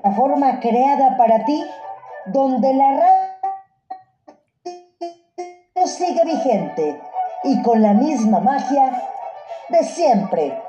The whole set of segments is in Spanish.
plataforma creada para ti, donde la radio sigue vigente y con la misma magia de siempre.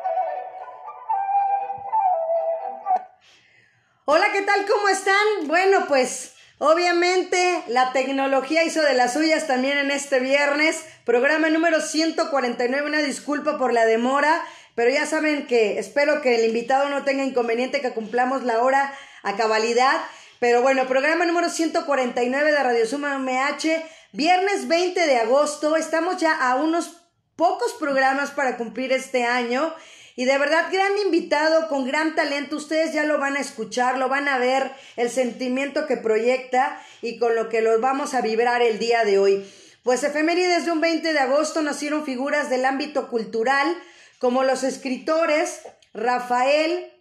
Hola, ¿qué tal? ¿Cómo están? Bueno, pues obviamente la tecnología hizo de las suyas también en este viernes, programa número 149, una disculpa por la demora, pero ya saben que espero que el invitado no tenga inconveniente que cumplamos la hora a cabalidad. Pero bueno, programa número 149 de Radio Suma MH, viernes 20 de agosto. Estamos ya a unos pocos programas para cumplir este año. Y de verdad, gran invitado, con gran talento. Ustedes ya lo van a escuchar, lo van a ver, el sentimiento que proyecta y con lo que los vamos a vibrar el día de hoy. Pues efemérides de un 20 de agosto nacieron figuras del ámbito cultural como los escritores Rafael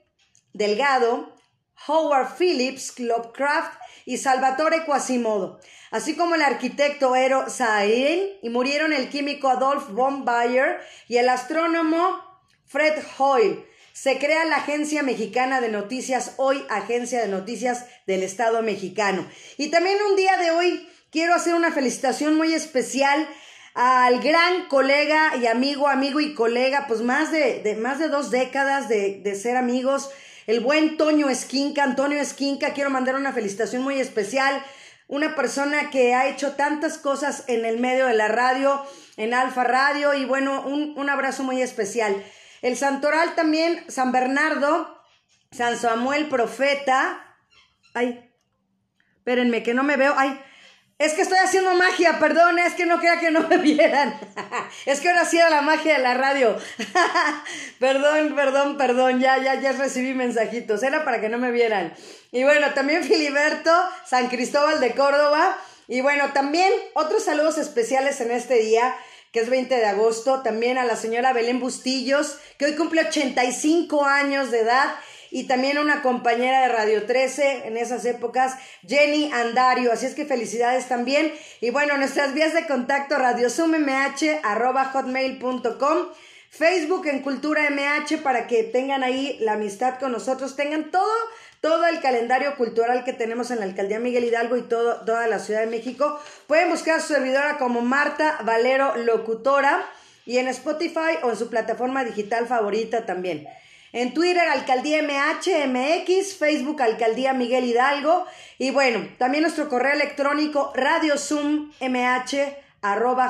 Delgado, Howard Phillips, Lovecraft y Salvatore Quasimodo, así como el arquitecto Eero Saarinen, y murieron el químico Adolf von Bayer y el astrónomo Fred Hoyle. Se crea la Agencia Mexicana de Noticias, hoy Agencia de Noticias del Estado mexicano. Y también un día de hoy quiero hacer una felicitación muy especial al gran colega y amigo, amigo y colega, pues más de, más de dos décadas de, de ser amigos, el buen Toño Esquinca, Antonio Esquinca, quiero mandar una felicitación muy especial, una persona que ha hecho tantas cosas en el medio de la radio, en Alfa Radio, y bueno, un, un abrazo muy especial. El Santoral también, San Bernardo, San Samuel Profeta, ay, espérenme que no me veo, ay, es que estoy haciendo magia, perdón, es que no quería que no me vieran. es que ahora sí era la magia de la radio. perdón, perdón, perdón, ya, ya, ya recibí mensajitos, era para que no me vieran. Y bueno, también Filiberto, San Cristóbal de Córdoba. Y bueno, también otros saludos especiales en este día, que es 20 de agosto. También a la señora Belén Bustillos, que hoy cumple 85 años de edad y también una compañera de Radio 13 en esas épocas, Jenny Andario. Así es que felicidades también. Y bueno, nuestras vías de contacto, radiosumMH, arroba hotmail.com. Facebook en Cultura MH para que tengan ahí la amistad con nosotros, tengan todo, todo el calendario cultural que tenemos en la Alcaldía Miguel Hidalgo y todo, toda la Ciudad de México. Pueden buscar a su servidora como Marta Valero Locutora y en Spotify o en su plataforma digital favorita también. En Twitter, Alcaldía MHMX, Facebook, Alcaldía Miguel Hidalgo. Y bueno, también nuestro correo electrónico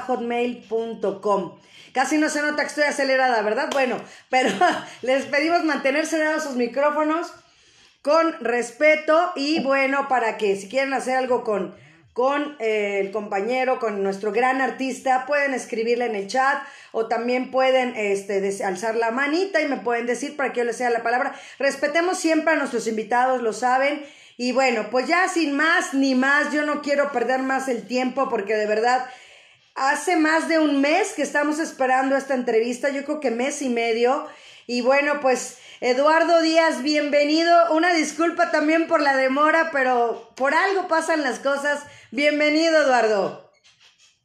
hotmail.com Casi no se nota que estoy acelerada, ¿verdad? Bueno, pero les pedimos mantener cerrados sus micrófonos con respeto y bueno, para que si quieren hacer algo con con eh, el compañero, con nuestro gran artista, pueden escribirle en el chat o también pueden este, alzar la manita y me pueden decir para que yo les sea la palabra. Respetemos siempre a nuestros invitados, lo saben. Y bueno, pues ya sin más ni más, yo no quiero perder más el tiempo porque de verdad hace más de un mes que estamos esperando esta entrevista, yo creo que mes y medio. Y bueno, pues Eduardo Díaz, bienvenido. Una disculpa también por la demora, pero por algo pasan las cosas. Bienvenido, Eduardo.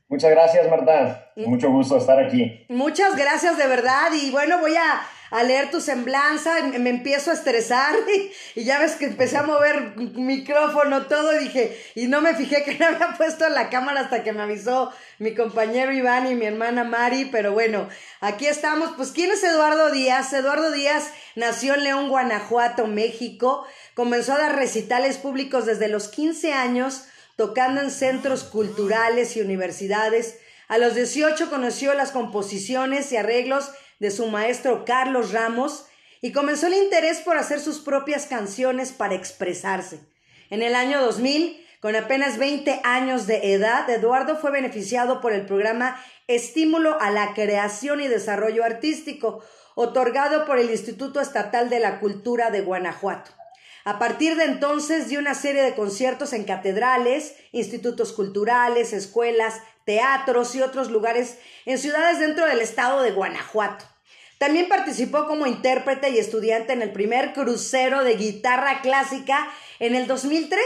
Muchas gracias, Marta. Mucho gusto estar aquí. Muchas gracias, de verdad. Y bueno, voy a, leer tu semblanza, me empiezo a estresar y, ya ves que empecé a mover micrófono, todo, y dije, y no me fijé que no había puesto la cámara hasta que me avisó mi compañero Iván y mi hermana Mari, pero bueno, aquí estamos. Pues, ¿quién es Eduardo Díaz? Eduardo Díaz nació en León, Guanajuato, México, comenzó a dar recitales públicos desde los 15 años, tocando en centros culturales y universidades. A los 18 conoció las composiciones y arreglos de su maestro Carlos Ramos y comenzó el interés por hacer sus propias canciones para expresarse. En el año 2000, con apenas 20 años de edad, Eduardo fue beneficiado por el programa Estímulo a la Creación y Desarrollo Artístico, otorgado por el Instituto Estatal de la Cultura de Guanajuato. A partir de entonces dio una serie de conciertos en catedrales, institutos culturales, escuelas, teatros y otros lugares en ciudades dentro del estado de Guanajuato. También participó como intérprete y estudiante en el primer crucero de guitarra clásica en el 2003,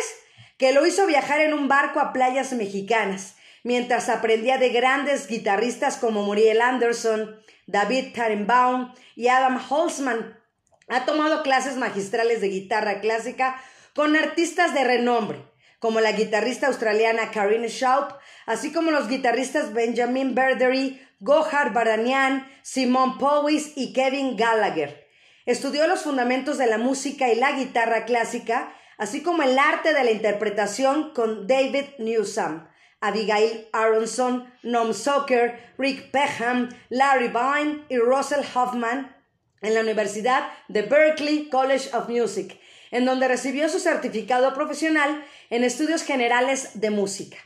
que lo hizo viajar en un barco a playas mexicanas, mientras aprendía de grandes guitarristas como Muriel Anderson, David Tarenbaum y Adam Holzman, ha tomado clases magistrales de guitarra clásica con artistas de renombre, como la guitarrista australiana Karine Schaub, así como los guitarristas Benjamin Berdery, Gohar Bardanian, Simon Powys y Kevin Gallagher. Estudió los fundamentos de la música y la guitarra clásica, así como el arte de la interpretación con David Newsom, Abigail Aronson, Noam Soker, Rick Peckham, Larry Vine y Russell Hoffman en la Universidad de Berklee College of Music, en donde recibió su certificado profesional en estudios generales de música.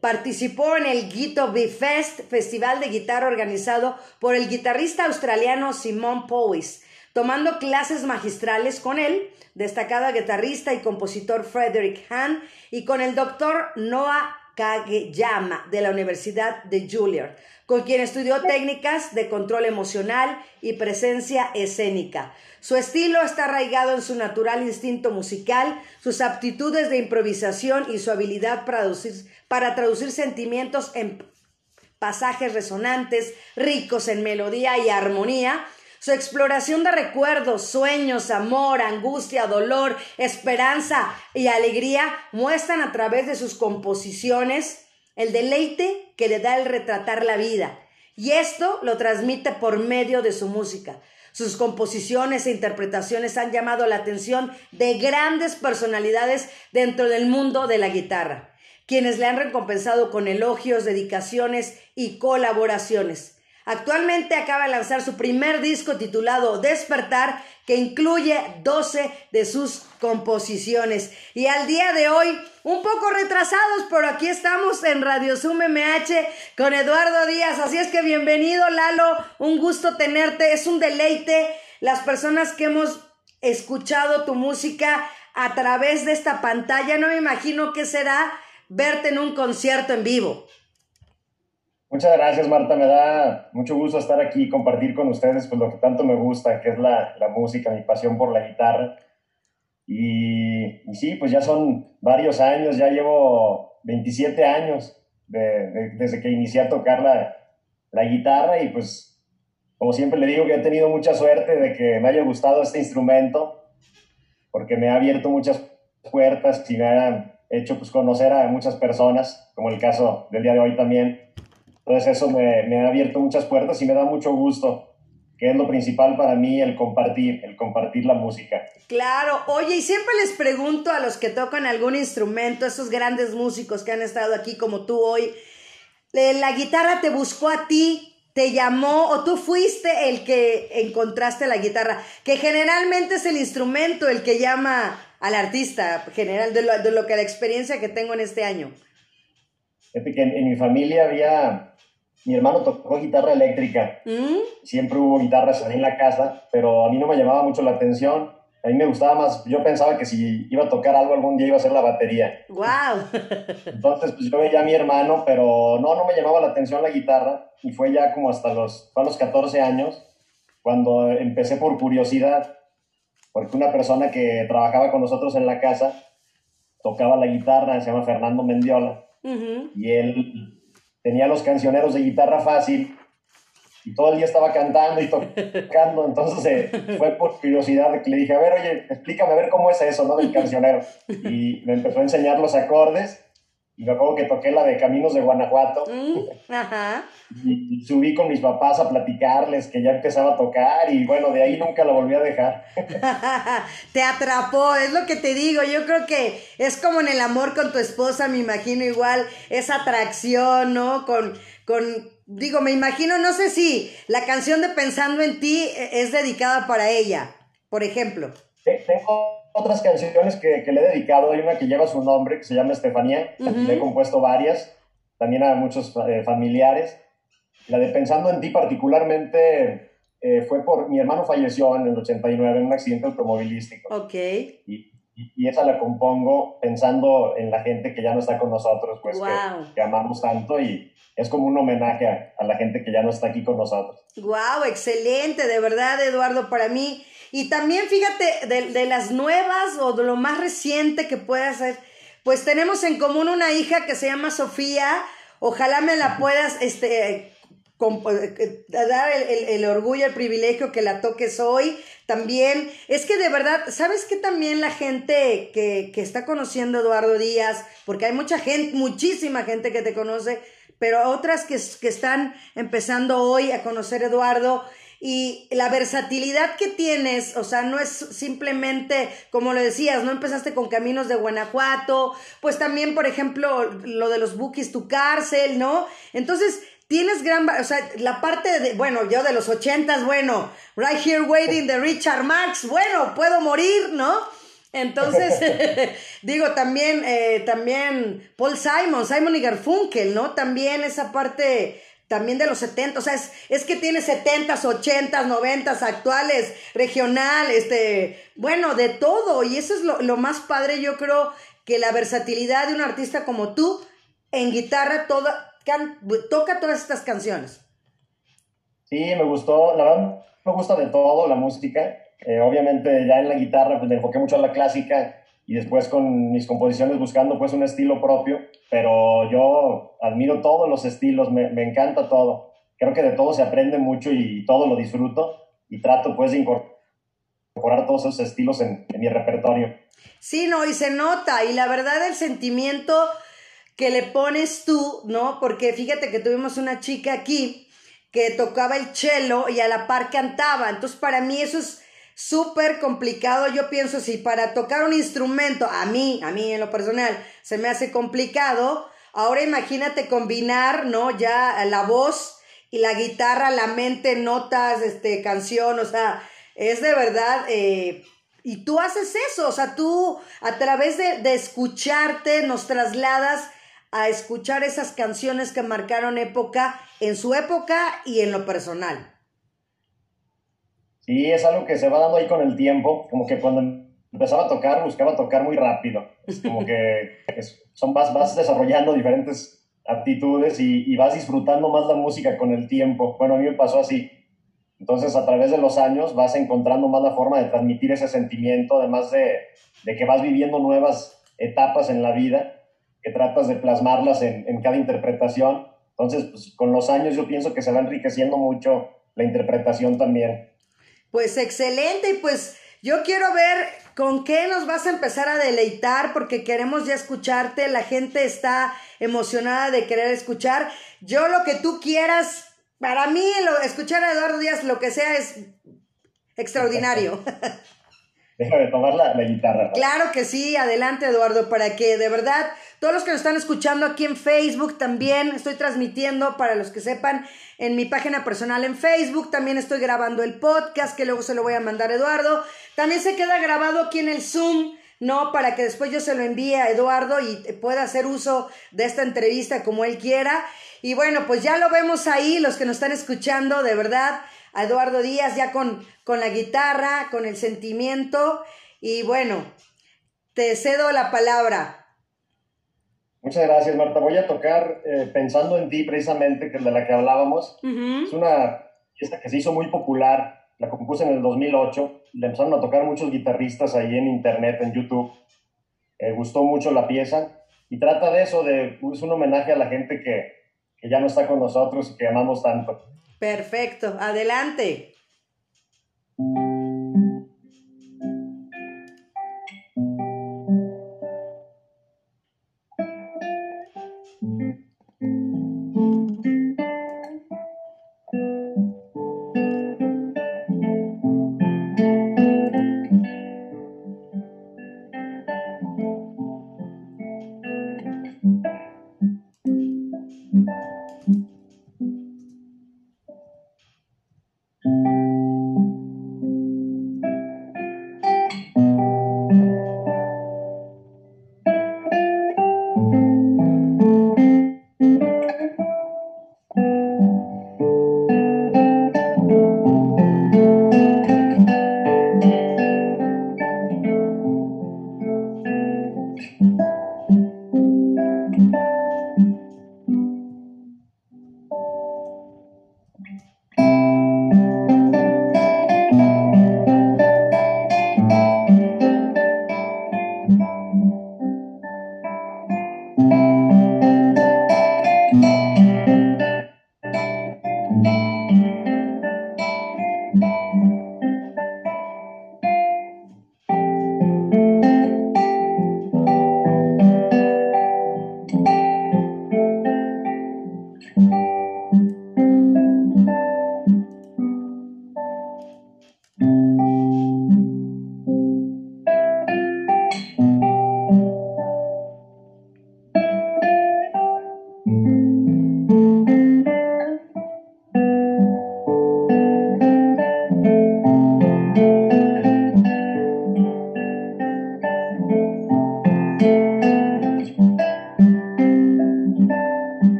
Participó en el Guito B Fest, festival de guitarra organizado por el guitarrista australiano Simon Powys, tomando clases magistrales con él, destacado guitarrista y compositor Frederick Hahn, y con el doctor Noah Kageyama de la Universidad de Juilliard, con quien estudió técnicas de control emocional y presencia escénica. Su estilo está arraigado en su natural instinto musical, sus aptitudes de improvisación y su habilidad para traducir, para traducir sentimientos en pasajes resonantes, ricos en melodía y armonía, su exploración de recuerdos, sueños, amor, angustia, dolor, esperanza y alegría muestran a través de sus composiciones el deleite que le da el retratar la vida. Y esto lo transmite por medio de su música. Sus composiciones e interpretaciones han llamado la atención de grandes personalidades dentro del mundo de la guitarra, quienes le han recompensado con elogios, dedicaciones y colaboraciones. Actualmente acaba de lanzar su primer disco titulado Despertar, que incluye 12 de sus composiciones. Y al día de hoy, un poco retrasados, pero aquí estamos en Radio Zoom MH con Eduardo Díaz. Así es que bienvenido, Lalo. Un gusto tenerte. Es un deleite. Las personas que hemos escuchado tu música a través de esta pantalla, no me imagino qué será verte en un concierto en vivo. Muchas gracias, Marta. Me da mucho gusto estar aquí y compartir con ustedes pues, lo que tanto me gusta, que es la, la música, mi pasión por la guitarra. Y, sí, pues ya son varios años, ya llevo 27 años de, desde que inicié a tocar la, la guitarra y pues como siempre le digo que he tenido mucha suerte de que me haya gustado este instrumento porque me ha abierto muchas puertas y me ha hecho pues, conocer a muchas personas, como el caso del día de hoy también. Entonces eso me, me, ha abierto muchas puertas y me da mucho gusto, que es lo principal para mí, el compartir, el compartir la música. Claro, oye, y siempre les pregunto a los que tocan algún instrumento, esos grandes músicos que han estado aquí como tú hoy, ¿la guitarra te buscó a ti? ¿Te llamó o tú fuiste el que encontraste la guitarra? Que generalmente es el instrumento el que llama al artista, general, de lo, de lo que la experiencia que tengo en este año. En, en mi familia había mi hermano tocó guitarra eléctrica. ¿Mm? Siempre hubo guitarras ahí en la casa, pero a mí no me llamaba mucho la atención. A mí me gustaba más, yo pensaba que si iba a tocar algo algún día iba a ser la batería. ¡Wow! Entonces, pues yo veía a mi hermano, pero no, no me llamaba la atención la guitarra. Y fue ya como hasta los, a los 14 años, cuando empecé por curiosidad, porque una persona que trabajaba con nosotros en la casa tocaba la guitarra, se llama Fernando Mendiola, y él tenía los cancioneros de guitarra fácil y todo el día estaba cantando y tocando, entonces eh, fue por curiosidad que le dije, a ver, oye, explícame a ver cómo es eso, ¿no? Del cancionero. Y me empezó a enseñar los acordes y me acuerdo que toqué la de Caminos de Guanajuato Mm, Ajá. y subí con mis papás a platicarles que ya empezaba a tocar y bueno, de ahí nunca lo volví a dejar. te atrapó, es lo que te digo. Yo creo que es como en el amor con tu esposa, me imagino igual, esa atracción, ¿no? Con, con, digo, me imagino, no sé si la canción de Pensando en ti eh, es dedicada para ella, por ejemplo. Te- Tengo otras canciones que, que le he dedicado. Hay una que lleva su nombre, que se llama Estefanía. Ujú. Le he compuesto varias, también a muchos eh, familiares. La de Pensando en ti particularmente eh, fue por... Mi hermano falleció en el 89 en un accidente automovilístico. Ok. Y, y- y esa la compongo pensando en la gente que ya no está con nosotros, pues que- Wow. que, amamos tanto y es como un homenaje a, a la gente que ya no está aquí con nosotros. Wow, excelente, de verdad, Eduardo, para mí. Y también fíjate, de, de las nuevas o de lo más reciente que pueda ser, pues tenemos en común una hija que se llama Sofía. Ojalá me la puedas este, eh, dar el, orgullo, el privilegio que la toques hoy. También, es que de verdad, ¿sabes que también la gente que, que está conociendo a Eduardo Díaz, porque hay mucha gente, muchísima gente que te conoce, pero otras que, que están empezando hoy a conocer a Eduardo, y la versatilidad que tienes, o sea, no es simplemente, como lo decías, no empezaste con Caminos de Guanajuato, pues también, por ejemplo, lo de los Bookies, tu cárcel, ¿no? Entonces, tienes gran, o sea, la parte de, bueno, yo de los ochentas, bueno, Right Here Waiting de Richard Marx, bueno, puedo morir, ¿no? Entonces, digo, también, eh, también Paul Simon, Simon y Garfunkel, ¿no? También esa parte también de los 70, o sea, es, es que tiene 70, 80, 90 actuales, regional, este, bueno, de todo, y eso es lo, lo, más padre, yo creo que la versatilidad de un artista como tú en guitarra toda, toca todas estas canciones. Sí, me gustó, la verdad, me gusta de todo la música, eh, obviamente ya en la guitarra pues me enfoqué mucho a la clásica, y después con mis composiciones buscando pues un estilo propio, pero yo admiro todos los estilos, me, encanta todo. Creo que de todo se aprende mucho y todo lo disfruto y trato pues de incorporar todos esos estilos en, en mi repertorio. Sí, no, y se nota, y la verdad el sentimiento que le pones tú, ¿no? Porque fíjate que tuvimos una chica aquí que tocaba el cello y a la par cantaba, entonces para mí eso es súper complicado. Yo pienso, si para tocar un instrumento, a mí, a mí en lo personal, se me hace complicado, ahora imagínate combinar, ¿no? Ya la voz y la guitarra, la mente, notas, este, canción, o sea, es de verdad, eh, y tú haces eso, o sea, tú a través de, de escucharte nos trasladas a escuchar esas canciones que marcaron época en su época y en lo personal. Sí, es algo que se va dando ahí con el tiempo, como que cuando empezaba a tocar, buscaba tocar muy rápido, como que son, vas, vas desarrollando diferentes aptitudes y, y, vas disfrutando más la música con el tiempo. Bueno, a mí me pasó así. Entonces, a través de los años vas encontrando más la forma de transmitir ese sentimiento, además de, de que vas viviendo nuevas etapas en la vida, que tratas de plasmarlas en, en cada interpretación. Entonces, pues, con los años yo pienso que se va enriqueciendo mucho la interpretación también. Pues excelente y pues yo quiero ver con qué nos vas a empezar a deleitar porque queremos ya escucharte, la gente está emocionada de querer escuchar. Yo lo que tú quieras, para mí lo, escuchar a Eduardo Díaz, lo que sea es extraordinario. Déjame tomar la, la guitarra. Claro que sí, adelante Eduardo, para que de verdad todos los que nos están escuchando aquí en Facebook también estoy transmitiendo, para los que sepan, en mi página personal en Facebook. También estoy grabando el podcast que luego se lo voy a mandar a Eduardo. También se queda grabado aquí en el Zoom. No, para que después yo se lo envíe a Eduardo y pueda hacer uso de esta entrevista como él quiera. Y bueno, pues ya lo vemos ahí, los que nos están escuchando, de verdad, a Eduardo Díaz ya con, con la guitarra, con el sentimiento. Y bueno, te cedo la palabra. Muchas gracias, Marta. Voy a tocar eh, Pensando en ti, precisamente, que de la que hablábamos. Es una fiesta que se hizo muy popular. La compuse en el 2008. Le empezaron a tocar muchos guitarristas ahí en internet, en YouTube. Eh, gustó mucho la pieza. Y trata de eso, de, es un homenaje a la gente que, que ya no está con nosotros y que amamos tanto. Perfecto. Adelante.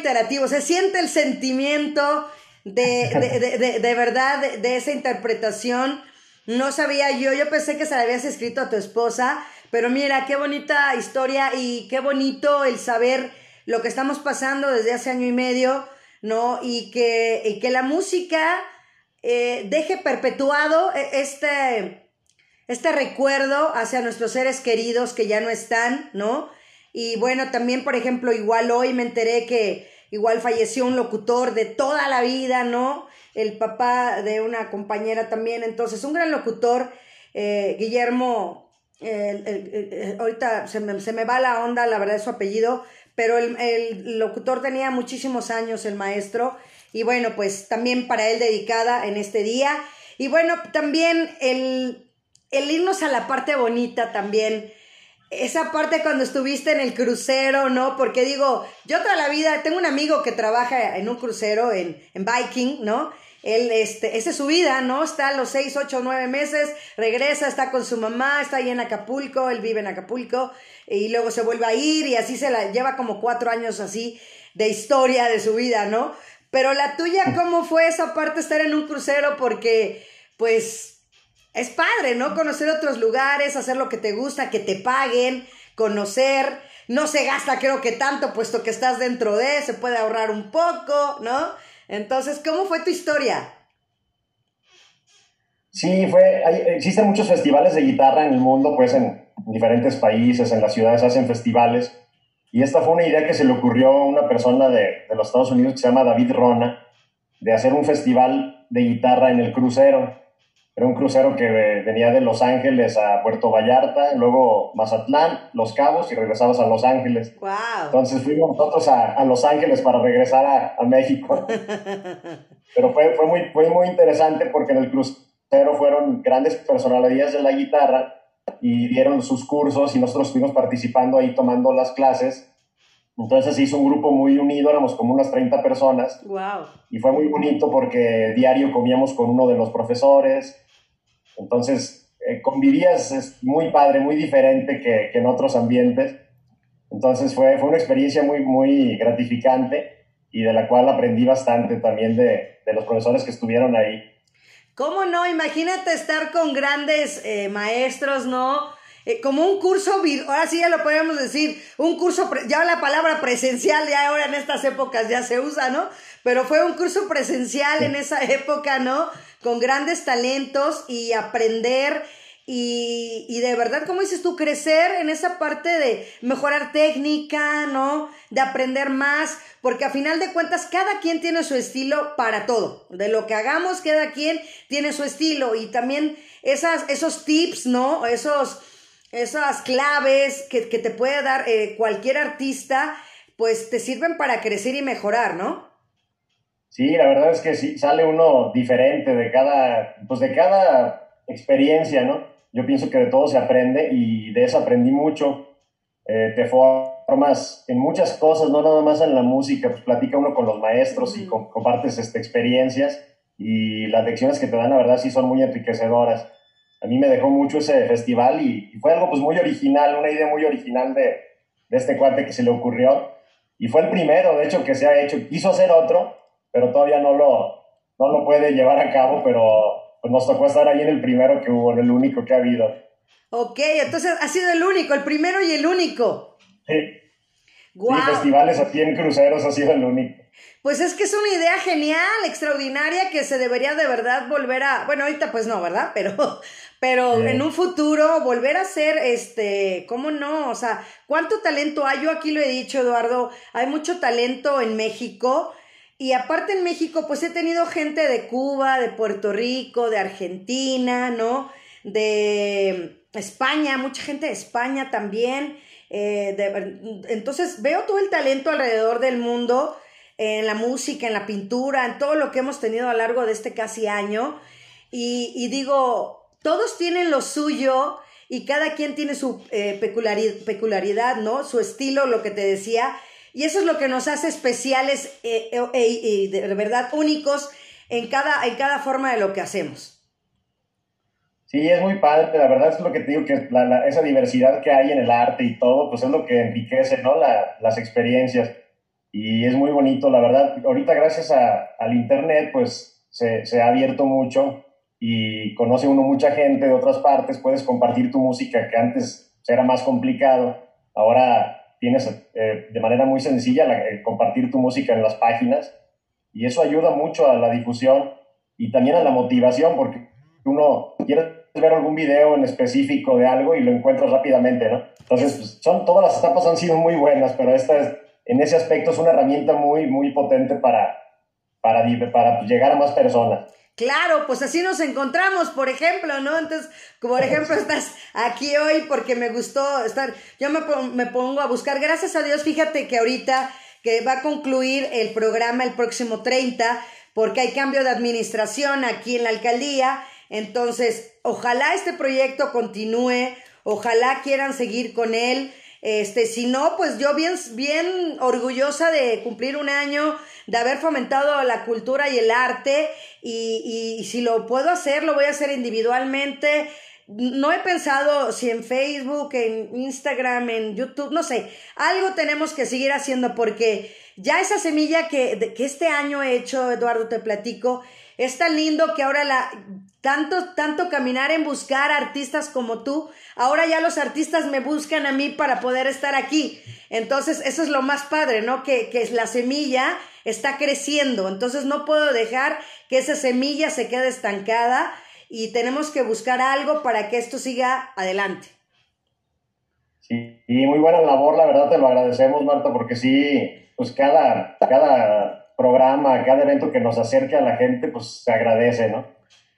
Reiterativo, se siente el sentimiento de, de, verdad de, esa interpretación. No sabía yo, yo pensé que se la habías escrito a tu esposa, pero mira, qué bonita historia y qué bonito el saber lo que estamos pasando desde hace año y medio, ¿no? Y que, que la música eh, deje perpetuado este, este recuerdo hacia nuestros seres queridos que ya no están, ¿no? Y bueno, también, por ejemplo, igual hoy me enteré que igual falleció un locutor de toda la vida, ¿no? El papá de una compañera también, entonces, un gran locutor, eh, Guillermo, ahorita se me, se me, va la onda, la verdad, su apellido, pero el, el locutor tenía muchísimos años, el maestro, y bueno, pues también para él dedicada en este día. Y bueno, también el el irnos a la parte bonita también. Esa parte cuando estuviste en el crucero, ¿no? Porque digo, yo toda la vida tengo un amigo que trabaja en un crucero, en, en Viking, ¿no? Él, este, esa es su vida, ¿no? Está a los seis, ocho, nueve meses, regresa, está con su mamá, está ahí en Acapulco, él vive en Acapulco, y luego se vuelve a ir y así se la lleva como cuatro años así de historia de su vida, ¿no? Pero la tuya, ¿cómo fue esa parte estar en un crucero? Porque, pues, es padre, ¿no? Conocer otros lugares, hacer lo que te gusta, que te paguen, conocer. No se gasta creo que tanto, puesto que estás dentro de, se puede ahorrar un poco, ¿no? Entonces, ¿cómo fue tu historia? Sí, fue, existen muchos festivales de guitarra en el mundo, pues en diferentes países, en las ciudades hacen festivales. Y esta fue una idea que se le ocurrió a una persona de, de los Estados Unidos que se llama David Rona, de hacer un festival de guitarra en el crucero. Era un crucero que venía de Los Ángeles a Puerto Vallarta, luego Mazatlán, Los Cabos y regresabas a Los Ángeles. Wow. Entonces fuimos nosotros a, Los Ángeles para regresar a, México. Pero fue, fue, muy, fue muy interesante porque en el crucero fueron grandes personalidades de la guitarra y dieron sus cursos y nosotros estuvimos participando ahí tomando las clases. Entonces se hizo un grupo muy unido, éramos como unas 30 personas. Wow. Y fue muy bonito porque diario comíamos con uno de los profesores, entonces, eh, convivías es muy padre, muy diferente que, en otros ambientes. Entonces fue, fue una experiencia muy, muy gratificante y de la cual aprendí bastante también de, los profesores que estuvieron ahí. ¿Cómo no? Imagínate estar con grandes eh, maestros, ¿no? Eh, como un curso, ahora sí ya lo podemos decir, un curso, ya la palabra presencial ya ahora en estas épocas ya se usa, ¿no? Pero fue un curso presencial en esa época, ¿no? Con grandes talentos y aprender y, y, de verdad, como dices tú, crecer en esa parte de mejorar técnica, ¿no? De aprender más, porque a final de cuentas cada quien tiene su estilo para todo. De lo que hagamos, cada quien tiene su estilo y también esas, esos tips, ¿no? Esos, esas claves que, que te puede dar eh, cualquier artista, pues te sirven para crecer y mejorar, ¿no? Sí, la verdad es que sí, sale uno diferente de cada, pues de cada experiencia, ¿no? Yo pienso que de todo se aprende y de eso aprendí mucho. Eh, te formas en muchas cosas, no nada más en la música, pues platica uno con los maestros y compartes este, experiencias y las lecciones que te dan, la verdad, sí son muy enriquecedoras. A mí me dejó mucho ese festival y, fue algo pues muy original, una idea muy original de, de este cuate que se le ocurrió. Y fue el primero, de hecho, que se ha hecho. Quiso hacer otro, pero todavía no lo, no lo puede llevar a cabo, pero pues nos tocó estar ahí en el primero que hubo, en el único que ha habido. Ok, entonces ha sido el único, el primero y el único. Sí. Y festivales aquí en cruceros ha sido el único. Pues es que es una idea genial, extraordinaria, que se debería de verdad volver a, bueno, ahorita pues no, ¿verdad? Pero, pero en un futuro volver a ser, este, ¿cómo no? O sea, ¿cuánto talento hay? Yo aquí lo he dicho, Eduardo, hay mucho talento en México. Y aparte en México, pues he tenido gente de Cuba, de Puerto Rico, de Argentina, ¿no? De España, mucha gente de España también. Eh, entonces veo todo el talento alrededor del mundo, en la música, en la pintura, en todo lo que hemos tenido a lo largo de este casi año. Y, digo, todos tienen lo suyo y cada quien tiene su eh, peculiaridad, ¿no? Su estilo, lo que te decía. Y eso es lo que nos hace especiales eh, y de verdad únicos en cada, en cada forma de lo que hacemos. Sí, es muy padre, la verdad es lo que te digo, que esa diversidad que hay en el arte y todo, pues es lo que enriquece, ¿no? las experiencias. Y es muy bonito, la verdad. Ahorita gracias al Internet, pues se, se, ha abierto mucho y conoce uno mucha gente de otras partes, puedes compartir tu música que antes era más complicado. Ahora tienes eh, de manera muy sencilla la, compartir tu música en las páginas y eso ayuda mucho a la difusión y también a la motivación porque uno quiere ver algún video en específico de algo y lo encuentras rápidamente, ¿no? Entonces, pues, son, todas las etapas han sido muy buenas, pero esta es, en ese aspecto es una herramienta muy, muy potente para, para, para llegar a más personas. Claro, pues así nos encontramos, por ejemplo, ¿no? Entonces, como por ejemplo, estás aquí hoy porque me gustó estar, yo me, me pongo a buscar, gracias a Dios, fíjate que ahorita que va a concluir el programa el próximo 30, porque hay cambio de administración aquí en la alcaldía, entonces, ojalá este proyecto continúe, ojalá quieran seguir con él. Este, si no, pues yo bien, bien orgullosa de cumplir un año, de haber fomentado la cultura y el arte, y, y, si lo puedo hacer, lo voy a hacer individualmente. No he pensado si en Facebook, en Instagram, en YouTube, no sé, algo tenemos que seguir haciendo porque ya esa semilla que, que este año he hecho, Eduardo, te platico, es tan lindo que ahora la tanto, tanto caminar en buscar artistas como tú, ahora ya los artistas me buscan a mí para poder estar aquí. Entonces, eso es lo más padre, ¿no? Que, que la semilla está creciendo. Entonces, no puedo dejar que esa semilla se quede estancada y tenemos que buscar algo para que esto siga adelante. Sí, y muy buena labor, la verdad te lo agradecemos, Marta, porque sí, pues cada, cada programa, cada evento que nos acerque a la gente, pues se agradece, ¿no?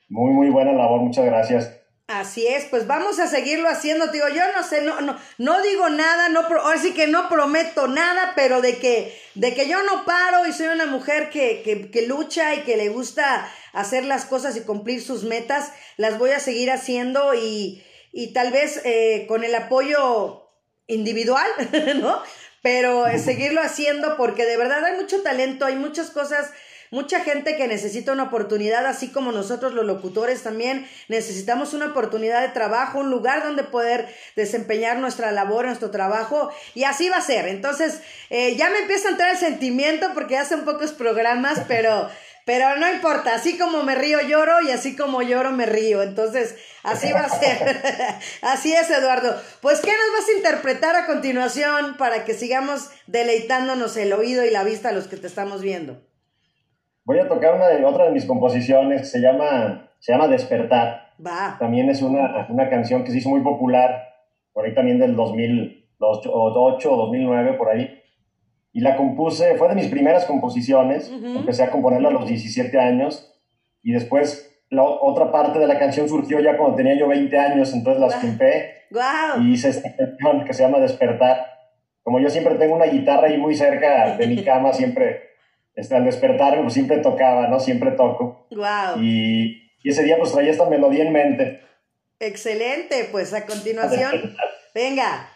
Muy, muy buena labor, muchas gracias. Así es, pues vamos a seguirlo haciendo, digo, yo no sé, no, no, no digo nada, no, ahora sí que no prometo nada, pero de que, de que yo no paro y soy una mujer que, que, que lucha y que le gusta hacer las cosas y cumplir sus metas, las voy a seguir haciendo y, y tal vez eh, con el apoyo individual, ¿no? Pero seguirlo haciendo porque de verdad hay mucho talento, hay muchas cosas, mucha gente que necesita una oportunidad, así como nosotros los locutores también necesitamos una oportunidad de trabajo, un lugar donde poder desempeñar nuestra labor, nuestro trabajo, y así va a ser. Entonces, eh, ya me empieza a entrar el sentimiento porque hacen pocos programas, pero... Pero no importa, así como me río lloro y así como lloro me río. Entonces, así va a ser. así es, Eduardo. Pues, ¿qué nos vas a interpretar a continuación para que sigamos deleitándonos el oído y la vista a los que te estamos viendo? Voy a tocar una de, otra de mis composiciones, se llama, se llama Despertar. Va. También es una, una canción que se hizo muy popular, por ahí también del 2008 o 2009, por ahí y la compuse, fue de mis primeras composiciones, empecé a componerla a los 17 años y después la otra parte de la canción surgió ya cuando tenía yo 20 años, entonces la escribí y hice esta canción que se llama Despertar. Como yo siempre tengo una guitarra ahí muy cerca de mi cama, siempre este, al despertar pues siempre tocaba, ¿no? Siempre toco. Y, y ese día pues traía esta melodía en mente. Excelente, pues a continuación, venga.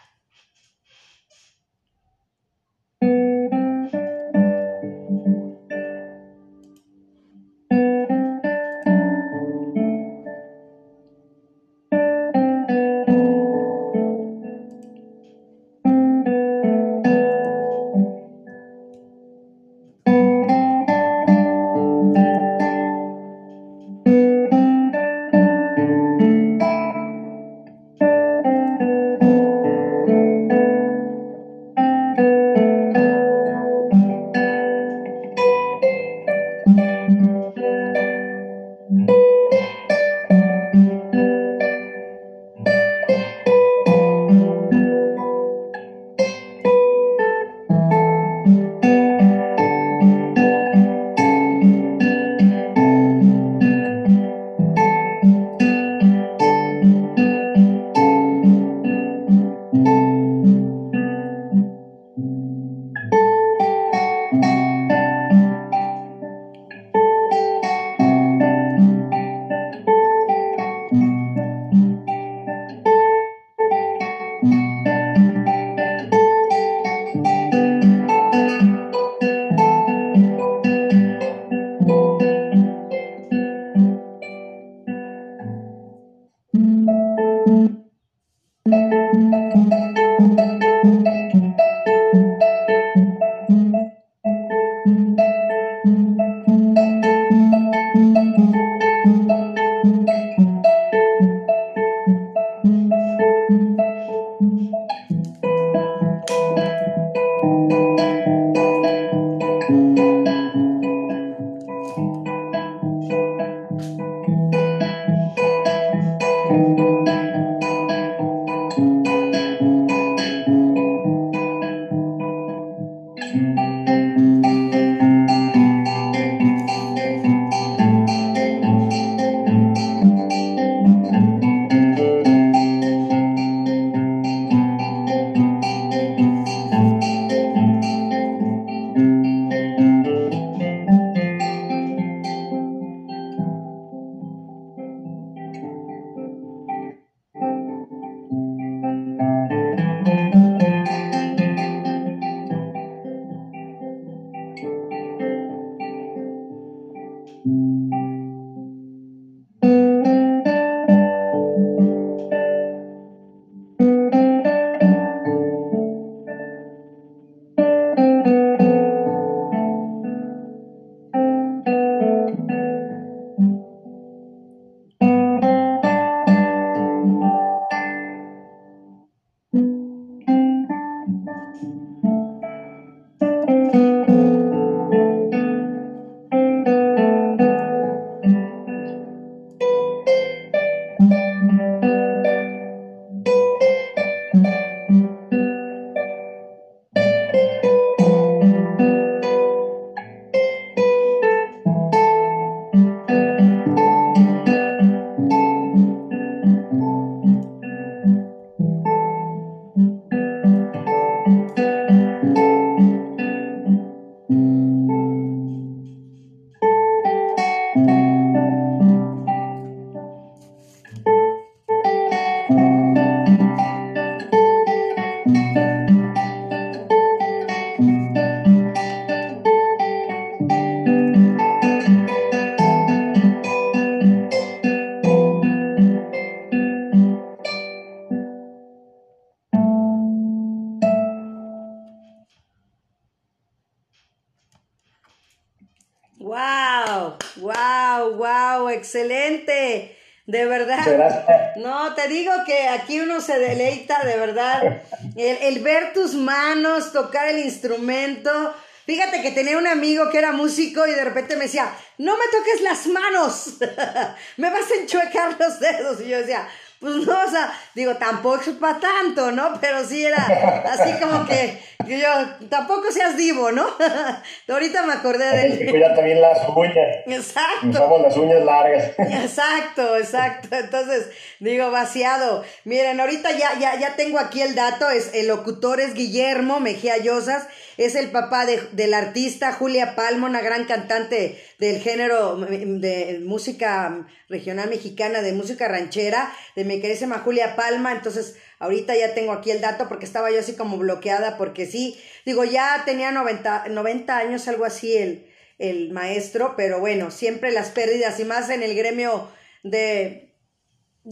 Digo que aquí uno se deleita, de verdad. El, el, ver tus manos, tocar el instrumento. Fíjate que tenía un amigo que era músico y de repente me decía, no me toques las manos, me vas a enchuecar los dedos. Y yo decía, pues no, o sea, digo, tampoco es para tanto, ¿no? Pero sí era así como que, yo, tampoco seas divo, ¿no? Ahorita me acordé de... Hay que cuidar también las uñas. Exacto. Usamos las uñas largas. Exacto, exacto. Entonces, digo, vaciado. Miren, ahorita ya, ya, ya tengo aquí el dato, es, el locutor es Guillermo Mejía Llosas, es el papá de, del artista Julia Palma, una gran cantante del género de música regional mexicana, de música ranchera, de mi querísima Julia Palma. Entonces, ahorita ya tengo aquí el dato porque estaba yo así como bloqueada, porque sí, digo, ya tenía 90, 90 años, algo así, el, el maestro, pero bueno, siempre las pérdidas y más en el gremio de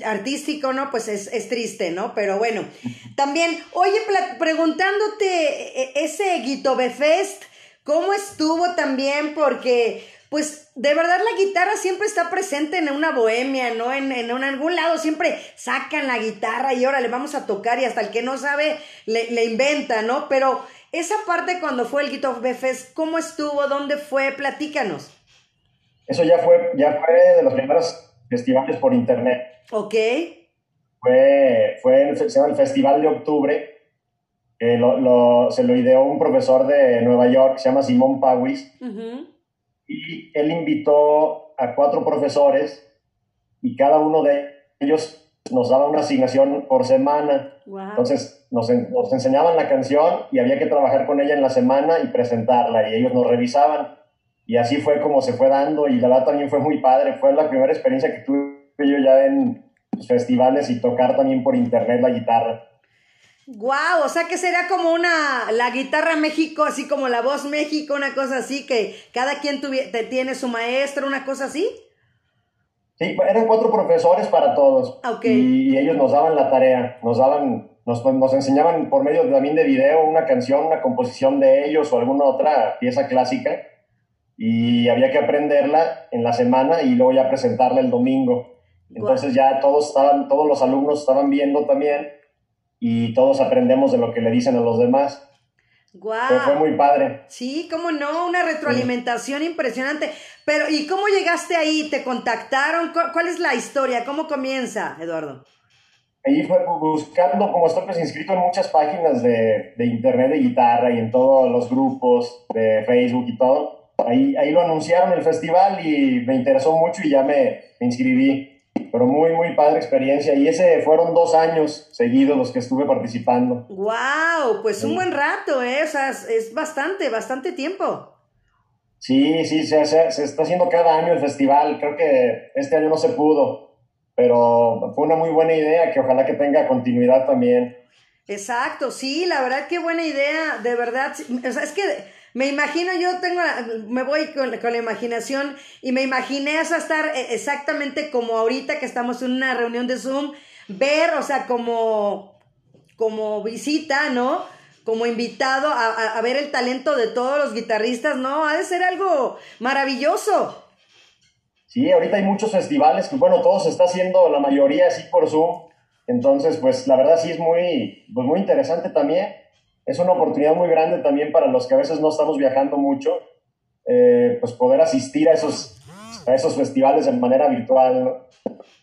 artístico, ¿no? Pues es, es, triste, ¿no? Pero bueno, también, oye, preguntándote e, ese Guitobe Fest, ¿cómo estuvo también? Porque pues de verdad la guitarra siempre está presente en una bohemia, ¿no? En, en, algún lado siempre sacan la guitarra y ahora le vamos a tocar y hasta el que no sabe le, le inventa, ¿no? Pero esa parte cuando fue el Guitar Fest, ¿cómo estuvo? ¿Dónde fue? Platícanos. Eso ya fue, ya fue de los primeros festivales por internet. Ok. Fue, fue el, se llama el Festival de Octubre. que lo, lo, se lo ideó un profesor de Nueva York, se llama Simón Pawis. Uh y él invitó a cuatro profesores y cada uno de ellos nos daba una asignación por semana. Entonces nos, nos, enseñaban la canción y había que trabajar con ella en la semana y presentarla y ellos nos revisaban. Y así fue como se fue dando y la verdad también fue muy padre. Fue la primera experiencia que tuve yo ya en festivales y tocar también por internet la guitarra. Wow, o sea que será como una, la guitarra México, así como la voz México, una cosa así, que cada quien te tiene su maestro, una cosa así. Sí, eran cuatro profesores para todos. Okay. Y, ellos nos daban la tarea, nos daban, nos, nos enseñaban por medio también de video una canción, una composición de ellos o alguna otra pieza clásica. Y había que aprenderla en la semana y luego ya presentarla el domingo. Entonces ya todos estaban, todos los alumnos estaban viendo también y todos aprendemos de lo que le dicen a los demás. Wow. Fue, muy padre. Sí, cómo no, una retroalimentación impresionante. Pero, ¿y cómo llegaste ahí? ¿Te contactaron? ¿Cuál es la historia? ¿Cómo comienza, Eduardo? Ahí fue buscando, como estoy pues inscrito en muchas páginas de, de internet de guitarra y en todos los grupos de Facebook y todo. Ahí, ahí lo anunciaron el festival y me interesó mucho y ya me, me inscribí pero muy, muy padre experiencia. Y ese fueron dos años seguidos los que estuve participando. ¡Wow! Pues un buen rato, ¿eh? O sea, es bastante, bastante tiempo. Sí, sí, se, se, se, está haciendo cada año el festival. Creo que este año no se pudo, pero fue una muy buena idea que ojalá que tenga continuidad también. Exacto, sí, la verdad qué buena idea, de verdad. O sea, es que me imagino, yo tengo, me voy con, la imaginación y me imaginé eso estar eh, exactamente como ahorita que estamos en una reunión de Zoom, ver, o sea, como, como visita, ¿no? Como invitado a, ver el talento de todos los guitarristas, ¿no? Ha de ser algo maravilloso. Sí, ahorita hay muchos festivales que, bueno, todo se está haciendo, la mayoría así por Zoom. Entonces, pues la verdad sí es muy, pues, muy interesante también es una oportunidad muy grande también para los que a veces no estamos viajando mucho, eh, pues poder asistir a esos, a esos festivales de manera virtual.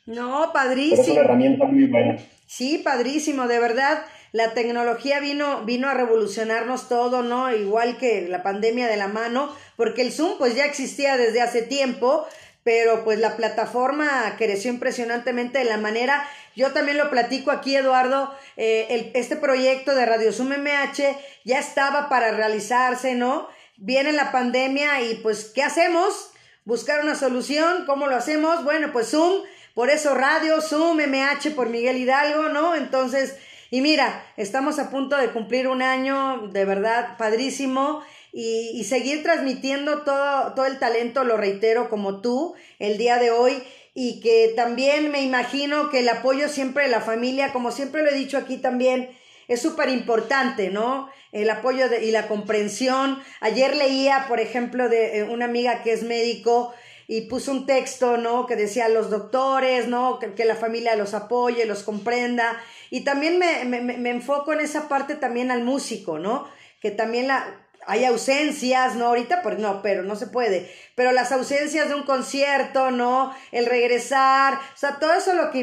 No, padrísimo. es una herramienta muy buena. Sí, padrísimo, de verdad. La tecnología vino, vino a revolucionarnos todo, ¿no? Igual que la pandemia de la mano, porque el Zoom pues ya existía desde hace tiempo, pero pues la plataforma creció impresionantemente de la manera, yo también lo platico aquí Eduardo, eh, este proyecto de Radio Zoom MH ya estaba para realizarse, ¿no? Viene la pandemia y pues, ¿qué hacemos? Buscar una solución, ¿cómo lo hacemos? Bueno, pues Zoom, por eso Radio Zoom MH por Miguel Hidalgo, ¿no? Entonces, y mira, estamos a punto de cumplir un año de verdad padrísimo y, seguir transmitiendo todo, todo el talento, lo reitero, como tú, el día de hoy y que también me imagino que el apoyo siempre de la familia, como siempre lo he dicho aquí también, es súper importante, ¿no? El apoyo y la comprensión. Ayer leía, por ejemplo, de eh, una amiga que es médico y puso un texto, ¿no? Que decía los doctores, ¿no? Que, la familia los apoye, los comprenda. Y también me, me, me enfoco en esa parte también al músico, ¿no? Que también la, hay ausencias, ¿no? Ahorita, pues no, pero no se puede. Pero las ausencias de un concierto, ¿no? El regresar, o sea, todo eso lo que